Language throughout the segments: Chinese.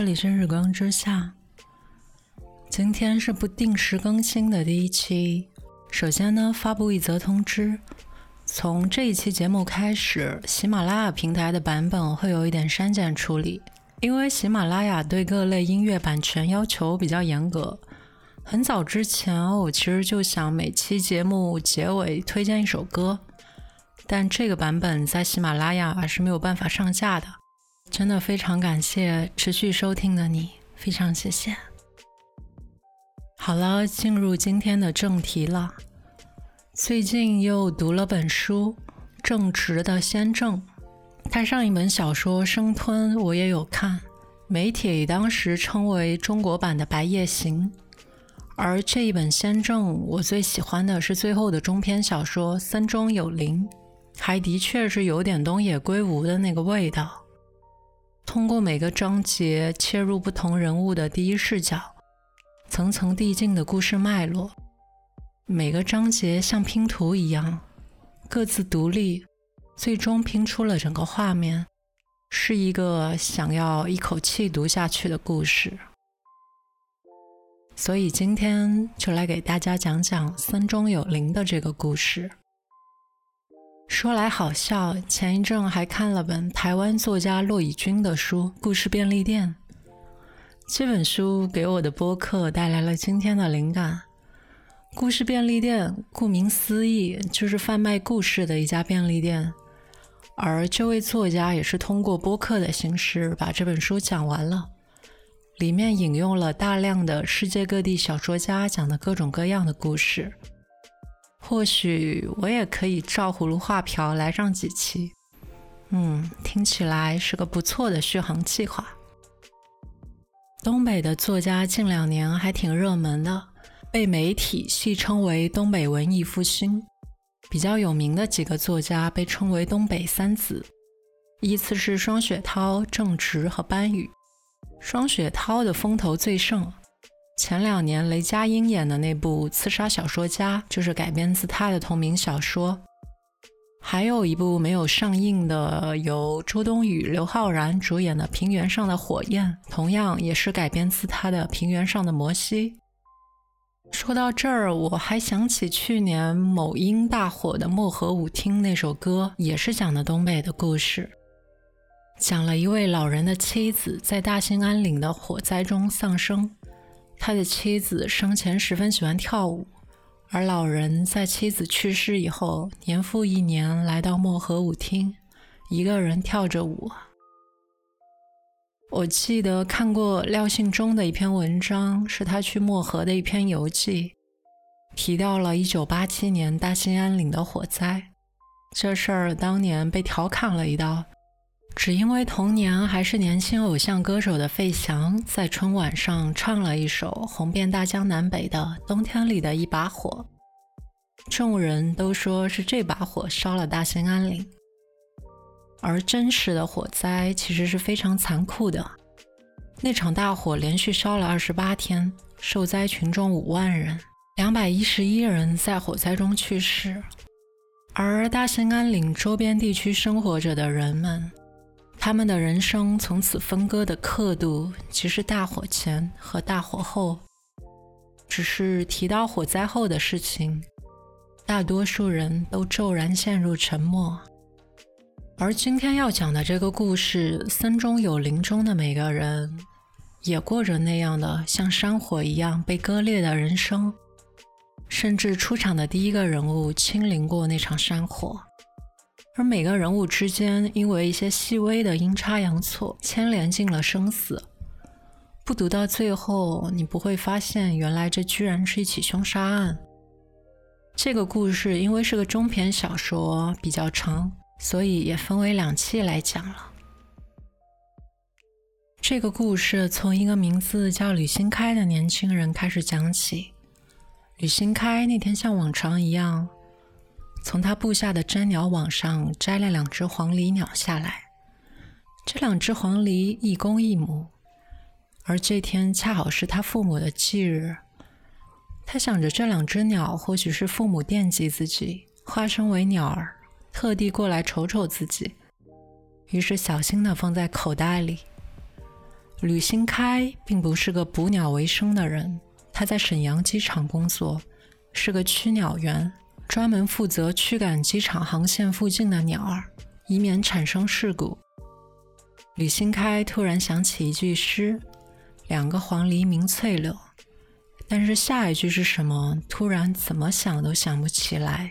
这里是日光之下。今天是不定时更新的第一期。首先呢，发布一则通知：从这一期节目开始，喜马拉雅平台的版本会有一点删减处理，因为喜马拉雅对各类音乐版权要求比较严格。很早之前，我其实就想每期节目结尾推荐一首歌，但这个版本在喜马拉雅是没有办法上架的。真的非常感谢持续收听的你，非常谢谢。好了，进入今天的正题了。最近又读了本书《正直的先正》，他上一本小说《生吞》我也有看，媒体当时称为中国版的《白夜行》，而这一本《先正》，我最喜欢的是最后的中篇小说《森中有灵》，还的确是有点东野圭吾的那个味道。通过每个章节切入不同人物的第一视角，层层递进的故事脉络，每个章节像拼图一样各自独立，最终拼出了整个画面，是一个想要一口气读下去的故事。所以今天就来给大家讲讲森中有灵的这个故事。说来好笑，前一阵还看了本台湾作家骆以军的书《故事便利店》。这本书给我的播客带来了今天的灵感。故事便利店顾名思义就是贩卖故事的一家便利店，而这位作家也是通过播客的形式把这本书讲完了。里面引用了大量的世界各地小说家讲的各种各样的故事。或许我也可以照葫芦画瓢来上几期，嗯，听起来是个不错的续航计划。东北的作家近两年还挺热门的，被媒体戏称为“东北文艺复兴”。比较有名的几个作家被称为“东北三子”，依次是双雪涛、郑直和班宇。双雪涛的风头最盛。前两年雷佳音演的那部《刺杀小说家》就是改编自他的同名小说，还有一部没有上映的，由周冬雨、刘昊然主演的《平原上的火焰》，同样也是改编自他的《平原上的摩西》。说到这儿，我还想起去年某音大火的《漠河舞厅》那首歌，也是讲的东北的故事，讲了一位老人的妻子在大兴安岭的火灾中丧生。他的妻子生前十分喜欢跳舞，而老人在妻子去世以后，年复一年来到漠河舞厅，一个人跳着舞。我记得看过廖信忠的一篇文章，是他去漠河的一篇游记，提到了一九八七年大兴安岭的火灾，这事儿当年被调侃了一道。只因为童年还是年轻偶像歌手的费翔，在春晚上唱了一首红遍大江南北的《冬天里的一把火》，众人都说是这把火烧了大兴安岭。而真实的火灾其实是非常残酷的，那场大火连续烧了二十八天，受灾群众五万人，两百一十一人在火灾中去世，而大兴安岭周边地区生活着的人们。他们的人生从此分割的刻度，即是大火前和大火后。只是提到火灾后的事情，大多数人都骤然陷入沉默。而今天要讲的这个故事，森中有林中的每个人，也过着那样的像山火一样被割裂的人生。甚至出场的第一个人物亲临过那场山火。而每个人物之间，因为一些细微的阴差阳错，牵连进了生死。不读到最后，你不会发现，原来这居然是一起凶杀案。这个故事因为是个中篇小说，比较长，所以也分为两期来讲了。这个故事从一个名字叫吕新开的年轻人开始讲起。吕新开那天像往常一样。从他布下的粘鸟网上摘了两只黄鹂鸟下来，这两只黄鹂一公一母，而这天恰好是他父母的忌日。他想着这两只鸟或许是父母惦记自己，化身为鸟儿，特地过来瞅瞅自己，于是小心地放在口袋里。吕新开并不是个捕鸟为生的人，他在沈阳机场工作，是个驱鸟员，专门负责驱赶机场航线附近的鸟儿，以免产生事故。吕新开突然想起一句诗：“两个黄鹂鸣翠柳。”但是下一句是什么？突然怎么想都想不起来。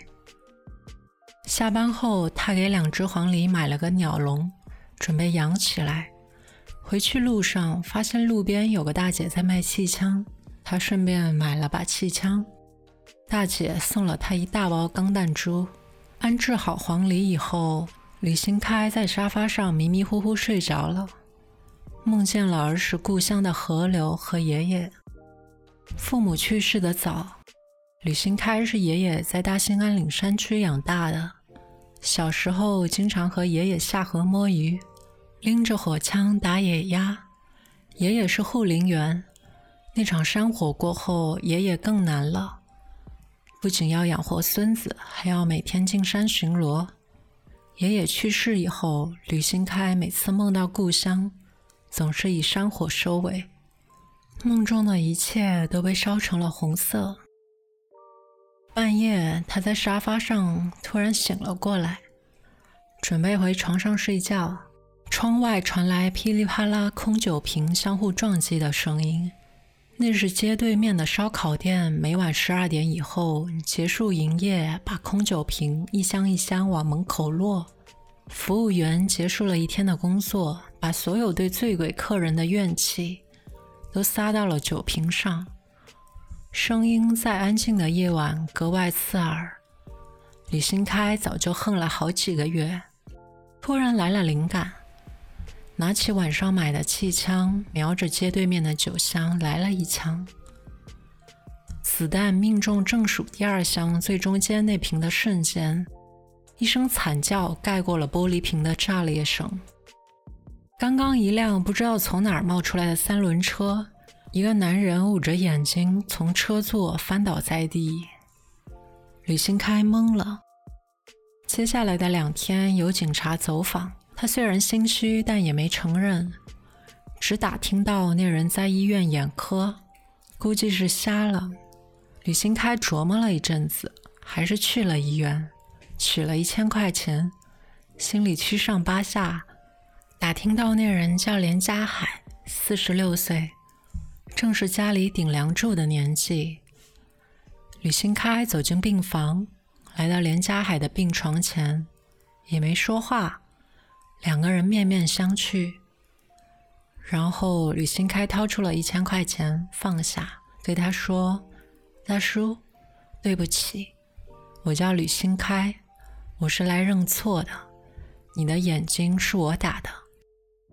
下班后，他给两只黄鹂买了个鸟笼，准备养起来。回去路上，发现路边有个大姐在卖气枪，他顺便买了把气枪。大姐送了他一大包钢弹珠。安置好黄鹂以后。李新开在沙发上迷迷糊糊睡着了，梦见了儿时故乡的河流和爷爷。父母去世的早，李新开是爷爷在大兴安岭山区养大的。小时候经常和爷爷下河摸鱼，拎着火枪打野鸭。爷爷是护林员，那场山火过后，爷爷更难了，不仅要养活孙子，还要每天进山巡逻。爷爷去世以后，吕新开每次梦到故乡，总是以山火收尾，梦中的一切都被烧成了红色。半夜，他在沙发上突然醒了过来，准备回床上睡觉，窗外传来噼里啪啦空酒瓶相互撞击的声音。那是街对面的烧烤店，每晚十二点以后结束营业，把空酒瓶一箱一箱往门口落。服务员结束了一天的工作，把所有对醉鬼客人的怨气都撒到了酒瓶上，声音在安静的夜晚格外刺耳。李新开早就恨了好几个月，突然来了灵感。拿起晚上买的气枪，瞄着街对面的酒箱来了一枪。子弹命中正数第二箱最中间那瓶的瞬间，一声惨叫盖过了玻璃瓶的炸裂声。刚刚一辆不知道从哪儿冒出来的三轮车，一个男人捂着眼睛从车座翻倒在地。吕新开懵了。接下来的两天有警察走访。他虽然心虚，但也没承认，只打听到那人在医院眼科，估计是瞎了。吕新开琢磨了一阵子，还是去了医院，取了一千块钱，心里七上八下。打听到那人叫连家海，四十六岁，正是家里顶梁柱的年纪。吕新开走进病房，来到连家海的病床前，也没说话。两个人面面相觑，然后吕新开掏出了一千块钱，放下，对他说：“大叔，对不起，我叫吕新开，我是来认错的。你的眼睛是我打的。”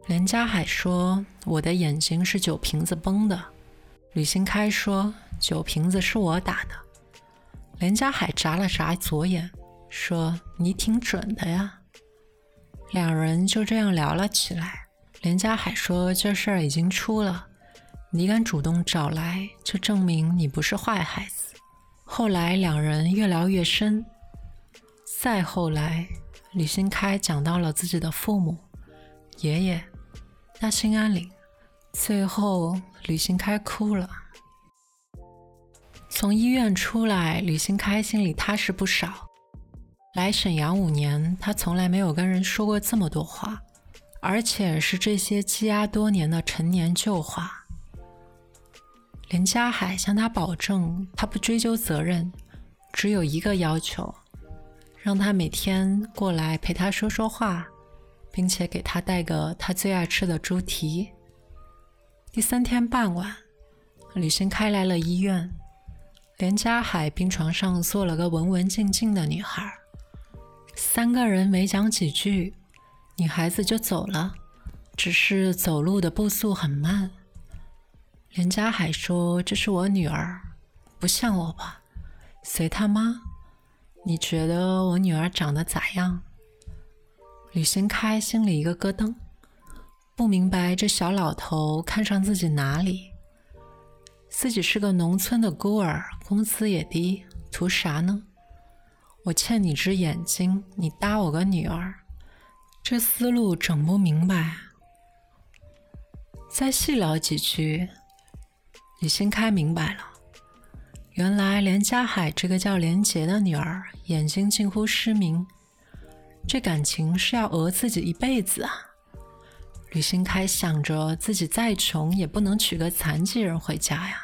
连家海说：“我的眼睛是酒瓶子崩的。”吕新开说：“酒瓶子是我打的。”连家海眨了眨左眼，说：“你挺准的呀。”两人就这样聊了起来。连家海说：“这事儿已经出了，你敢主动找来，就证明你不是坏孩子。”后来两人越聊越深。再后来，李新开讲到了自己的父母、爷爷、大兴安岭。最后，李新开哭了。从医院出来，李新开心里踏实不少。来沈阳五年，他从来没有跟人说过这么多话，而且是这些积压多年的陈年旧话。连家海向他保证，他不追究责任，只有一个要求，让他每天过来陪他说说话，并且给他带个他最爱吃的猪蹄。第三天傍晚，李新开来了医院，连家海病床上坐了个文文静静的女孩。三个人没讲几句，女孩子就走了，只是走路的步速很慢。连家海说：“这是我女儿，不像我吧？随他妈。你觉得我女儿长得咋样？”吕新开心里一个咯噔，不明白这小老头看上自己哪里。自己是个农村的孤儿，工资也低，图啥呢？我欠你只眼睛，你搭我个女儿，这思路整不明白。再细聊几句，李新开明白了，原来连家海这个叫连杰的女儿眼睛近乎失明，这感情是要讹自己一辈子啊！吕新开想着自己再穷也不能娶个残疾人回家呀。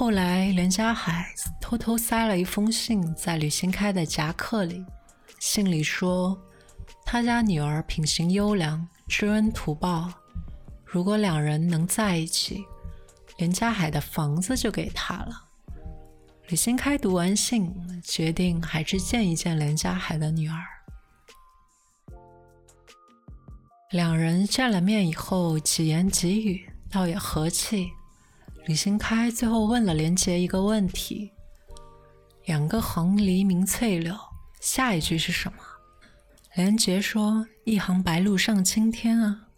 后来，连家海偷偷塞了一封信在吕新开的夹克里，信里说他家女儿品行优良，知恩图报，如果两人能在一起，连家海的房子就给他了。李新开读完信，决定还是见一见连家海的女儿。两人见了面以后，几言几语，倒也和气。李新开最后问了连杰一个问题：“两个横篱鸣翠柳，下一句是什么？”连杰说：“一行白鹭上青天啊。”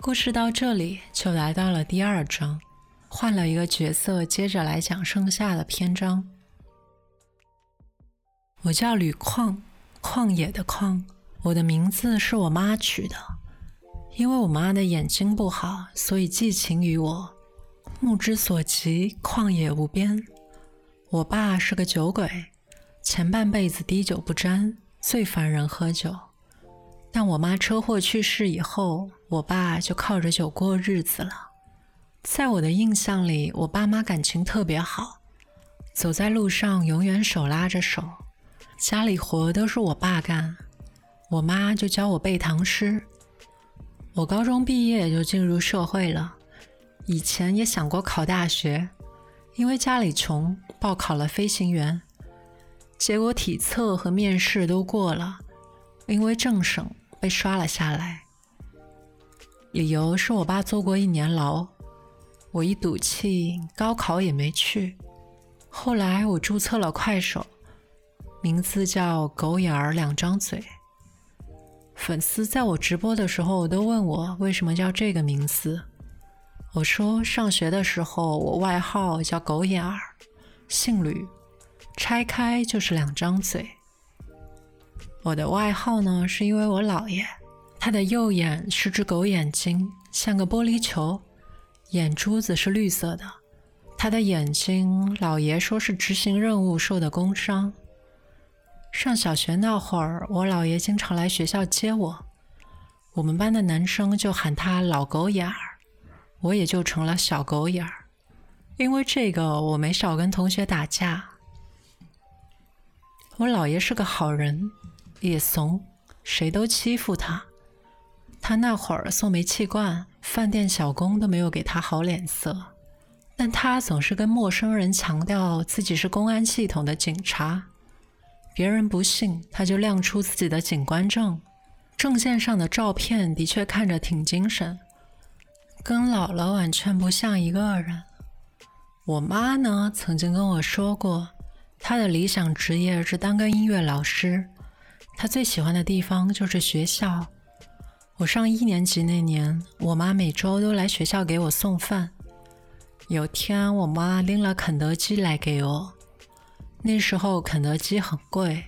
故事到这里就来到了第二章，换了一个角色，接着来讲剩下的篇章。我叫吕旷，旷野的旷，我的名字是我妈取的。因为我妈的眼睛不好，所以寄情于我。目之所及，旷野无边。我爸是个酒鬼，前半辈子滴酒不沾，最烦人喝酒。但我妈车祸去世以后，我爸就靠着酒过日子了。在我的印象里，我爸妈感情特别好，走在路上永远手拉着手。家里活都是我爸干，我妈就教我背唐诗。我高中毕业就进入社会了，以前也想过考大学，因为家里穷，报考了飞行员，结果体测和面试都过了，因为政审被刷了下来。理由是我爸坐过一年牢，我一赌气，高考也没去。后来我注册了快手，名字叫狗眼儿两张嘴。粉丝在我直播的时候都问我为什么叫这个名字，我说上学的时候我外号叫狗眼儿，姓吕，拆开就是两张嘴。我的外号呢是因为我姥爷，他的右眼是只狗眼睛，像个玻璃球，眼珠子是绿色的。他的眼睛，姥爷说是执行任务受的工伤。上小学那会儿，我姥爷经常来学校接我，我们班的男生就喊他老狗眼儿，我也就成了小狗眼儿。因为这个，我没少跟同学打架。我姥爷是个好人，也怂，谁都欺负他。他那会儿送煤气罐，饭店小工都没有给他好脸色，但他总是跟陌生人强调自己是公安系统的警察。别人不信，他就亮出自己的警官证，证件上的照片的确看着挺精神，跟姥姥完全不像一个人。我妈呢，曾经跟我说过，她的理想职业是当个音乐老师，她最喜欢的地方就是学校。我上一年级那年，我妈每周都来学校给我送饭。有天，我妈拎了肯德基来给我。那时候肯德基很贵，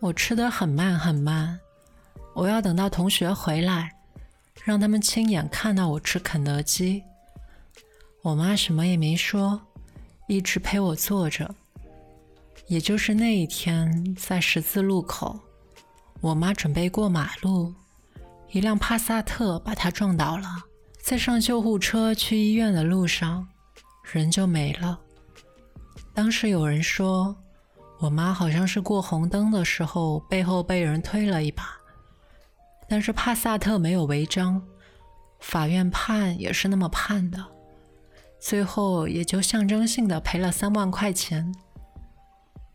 我吃的很慢很慢，我要等到同学回来，让他们亲眼看到我吃肯德基。我妈什么也没说，一直陪我坐着。也就是那一天，在十字路口，我妈准备过马路，一辆帕萨特把她撞倒了，在上救护车去医院的路上，人就没了。当时有人说，我妈好像是过红灯的时候背后被人推了一把，但是帕萨特没有违章，法院判也是那么判的，最后也就象征性的赔了三万块钱。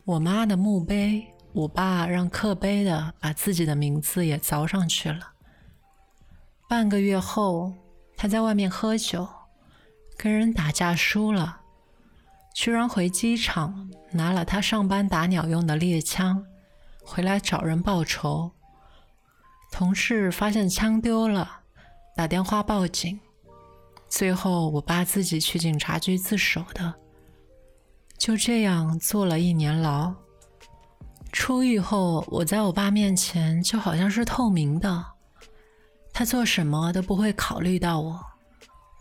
我妈的墓碑，我爸让刻碑的把自己的名字也凿上去了。半个月后，他在外面喝酒，跟人打架输了。居然回机场拿了他上班打鸟用的猎枪，回来找人报仇。同事发现枪丢了，打电话报警，最后我爸自己去警察局自首的。就这样坐了一年牢。出狱后，我在我爸面前就好像是透明的，他做什么都不会考虑到我，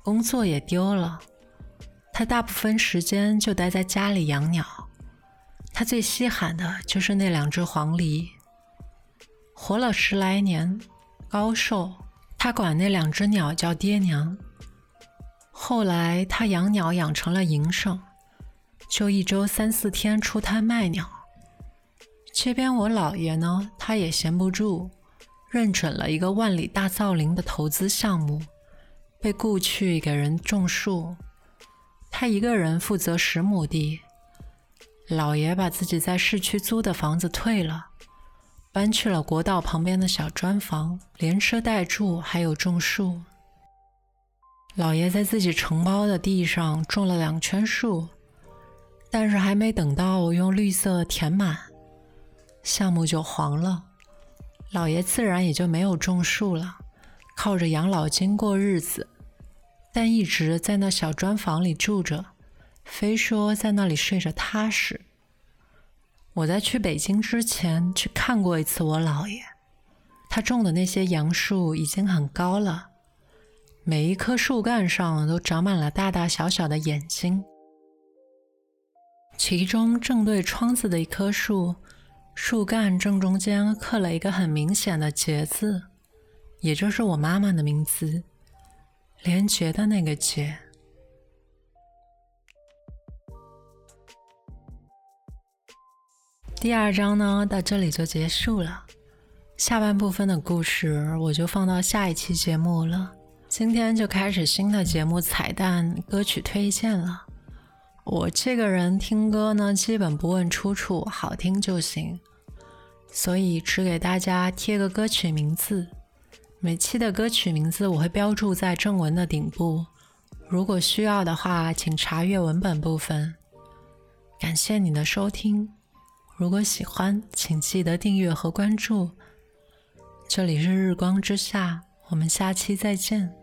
工作也丢了，他大部分时间就待在家里养鸟，他最稀罕的就是那两只黄鹂，活了十来年，高寿，他管那两只鸟叫爹娘。后来他养鸟养成了营生，就一周三四天出摊卖鸟。这边我姥爷呢，他也闲不住，认准了一个万里大造林的投资项目，被雇去给人种树。他一个人负责十亩地，姥爷把自己在市区租的房子退了，搬去了国道旁边的小砖房，连车带住，还有种树。姥爷在自己承包的地上种了两圈树，但是还没等到我用绿色填满。项目就黄了，老爷自然也就没有种树了，靠着养老金过日子，但一直在那小砖房里住着，非说在那里睡着踏实。我在去北京之前去看过一次我姥爷，他种的那些杨树已经很高了，每一棵树干上都长满了大大小小的眼睛，其中正对窗子的一棵树。树干正中间刻了一个很明显的“结”字，也就是我妈妈的名字，连结的那个“结”。第二章呢，到这里就结束了。下半部分的故事我就放到下一期节目了。今天就开始新的节目彩蛋歌曲推荐了。我这个人听歌呢，基本不问出处，好听就行，所以只给大家贴个歌曲名字。每期的歌曲名字我会标注在正文的顶部，如果需要的话，请查阅文本部分。感谢你的收听，如果喜欢，请记得订阅和关注。这里是日光之下，我们下期再见。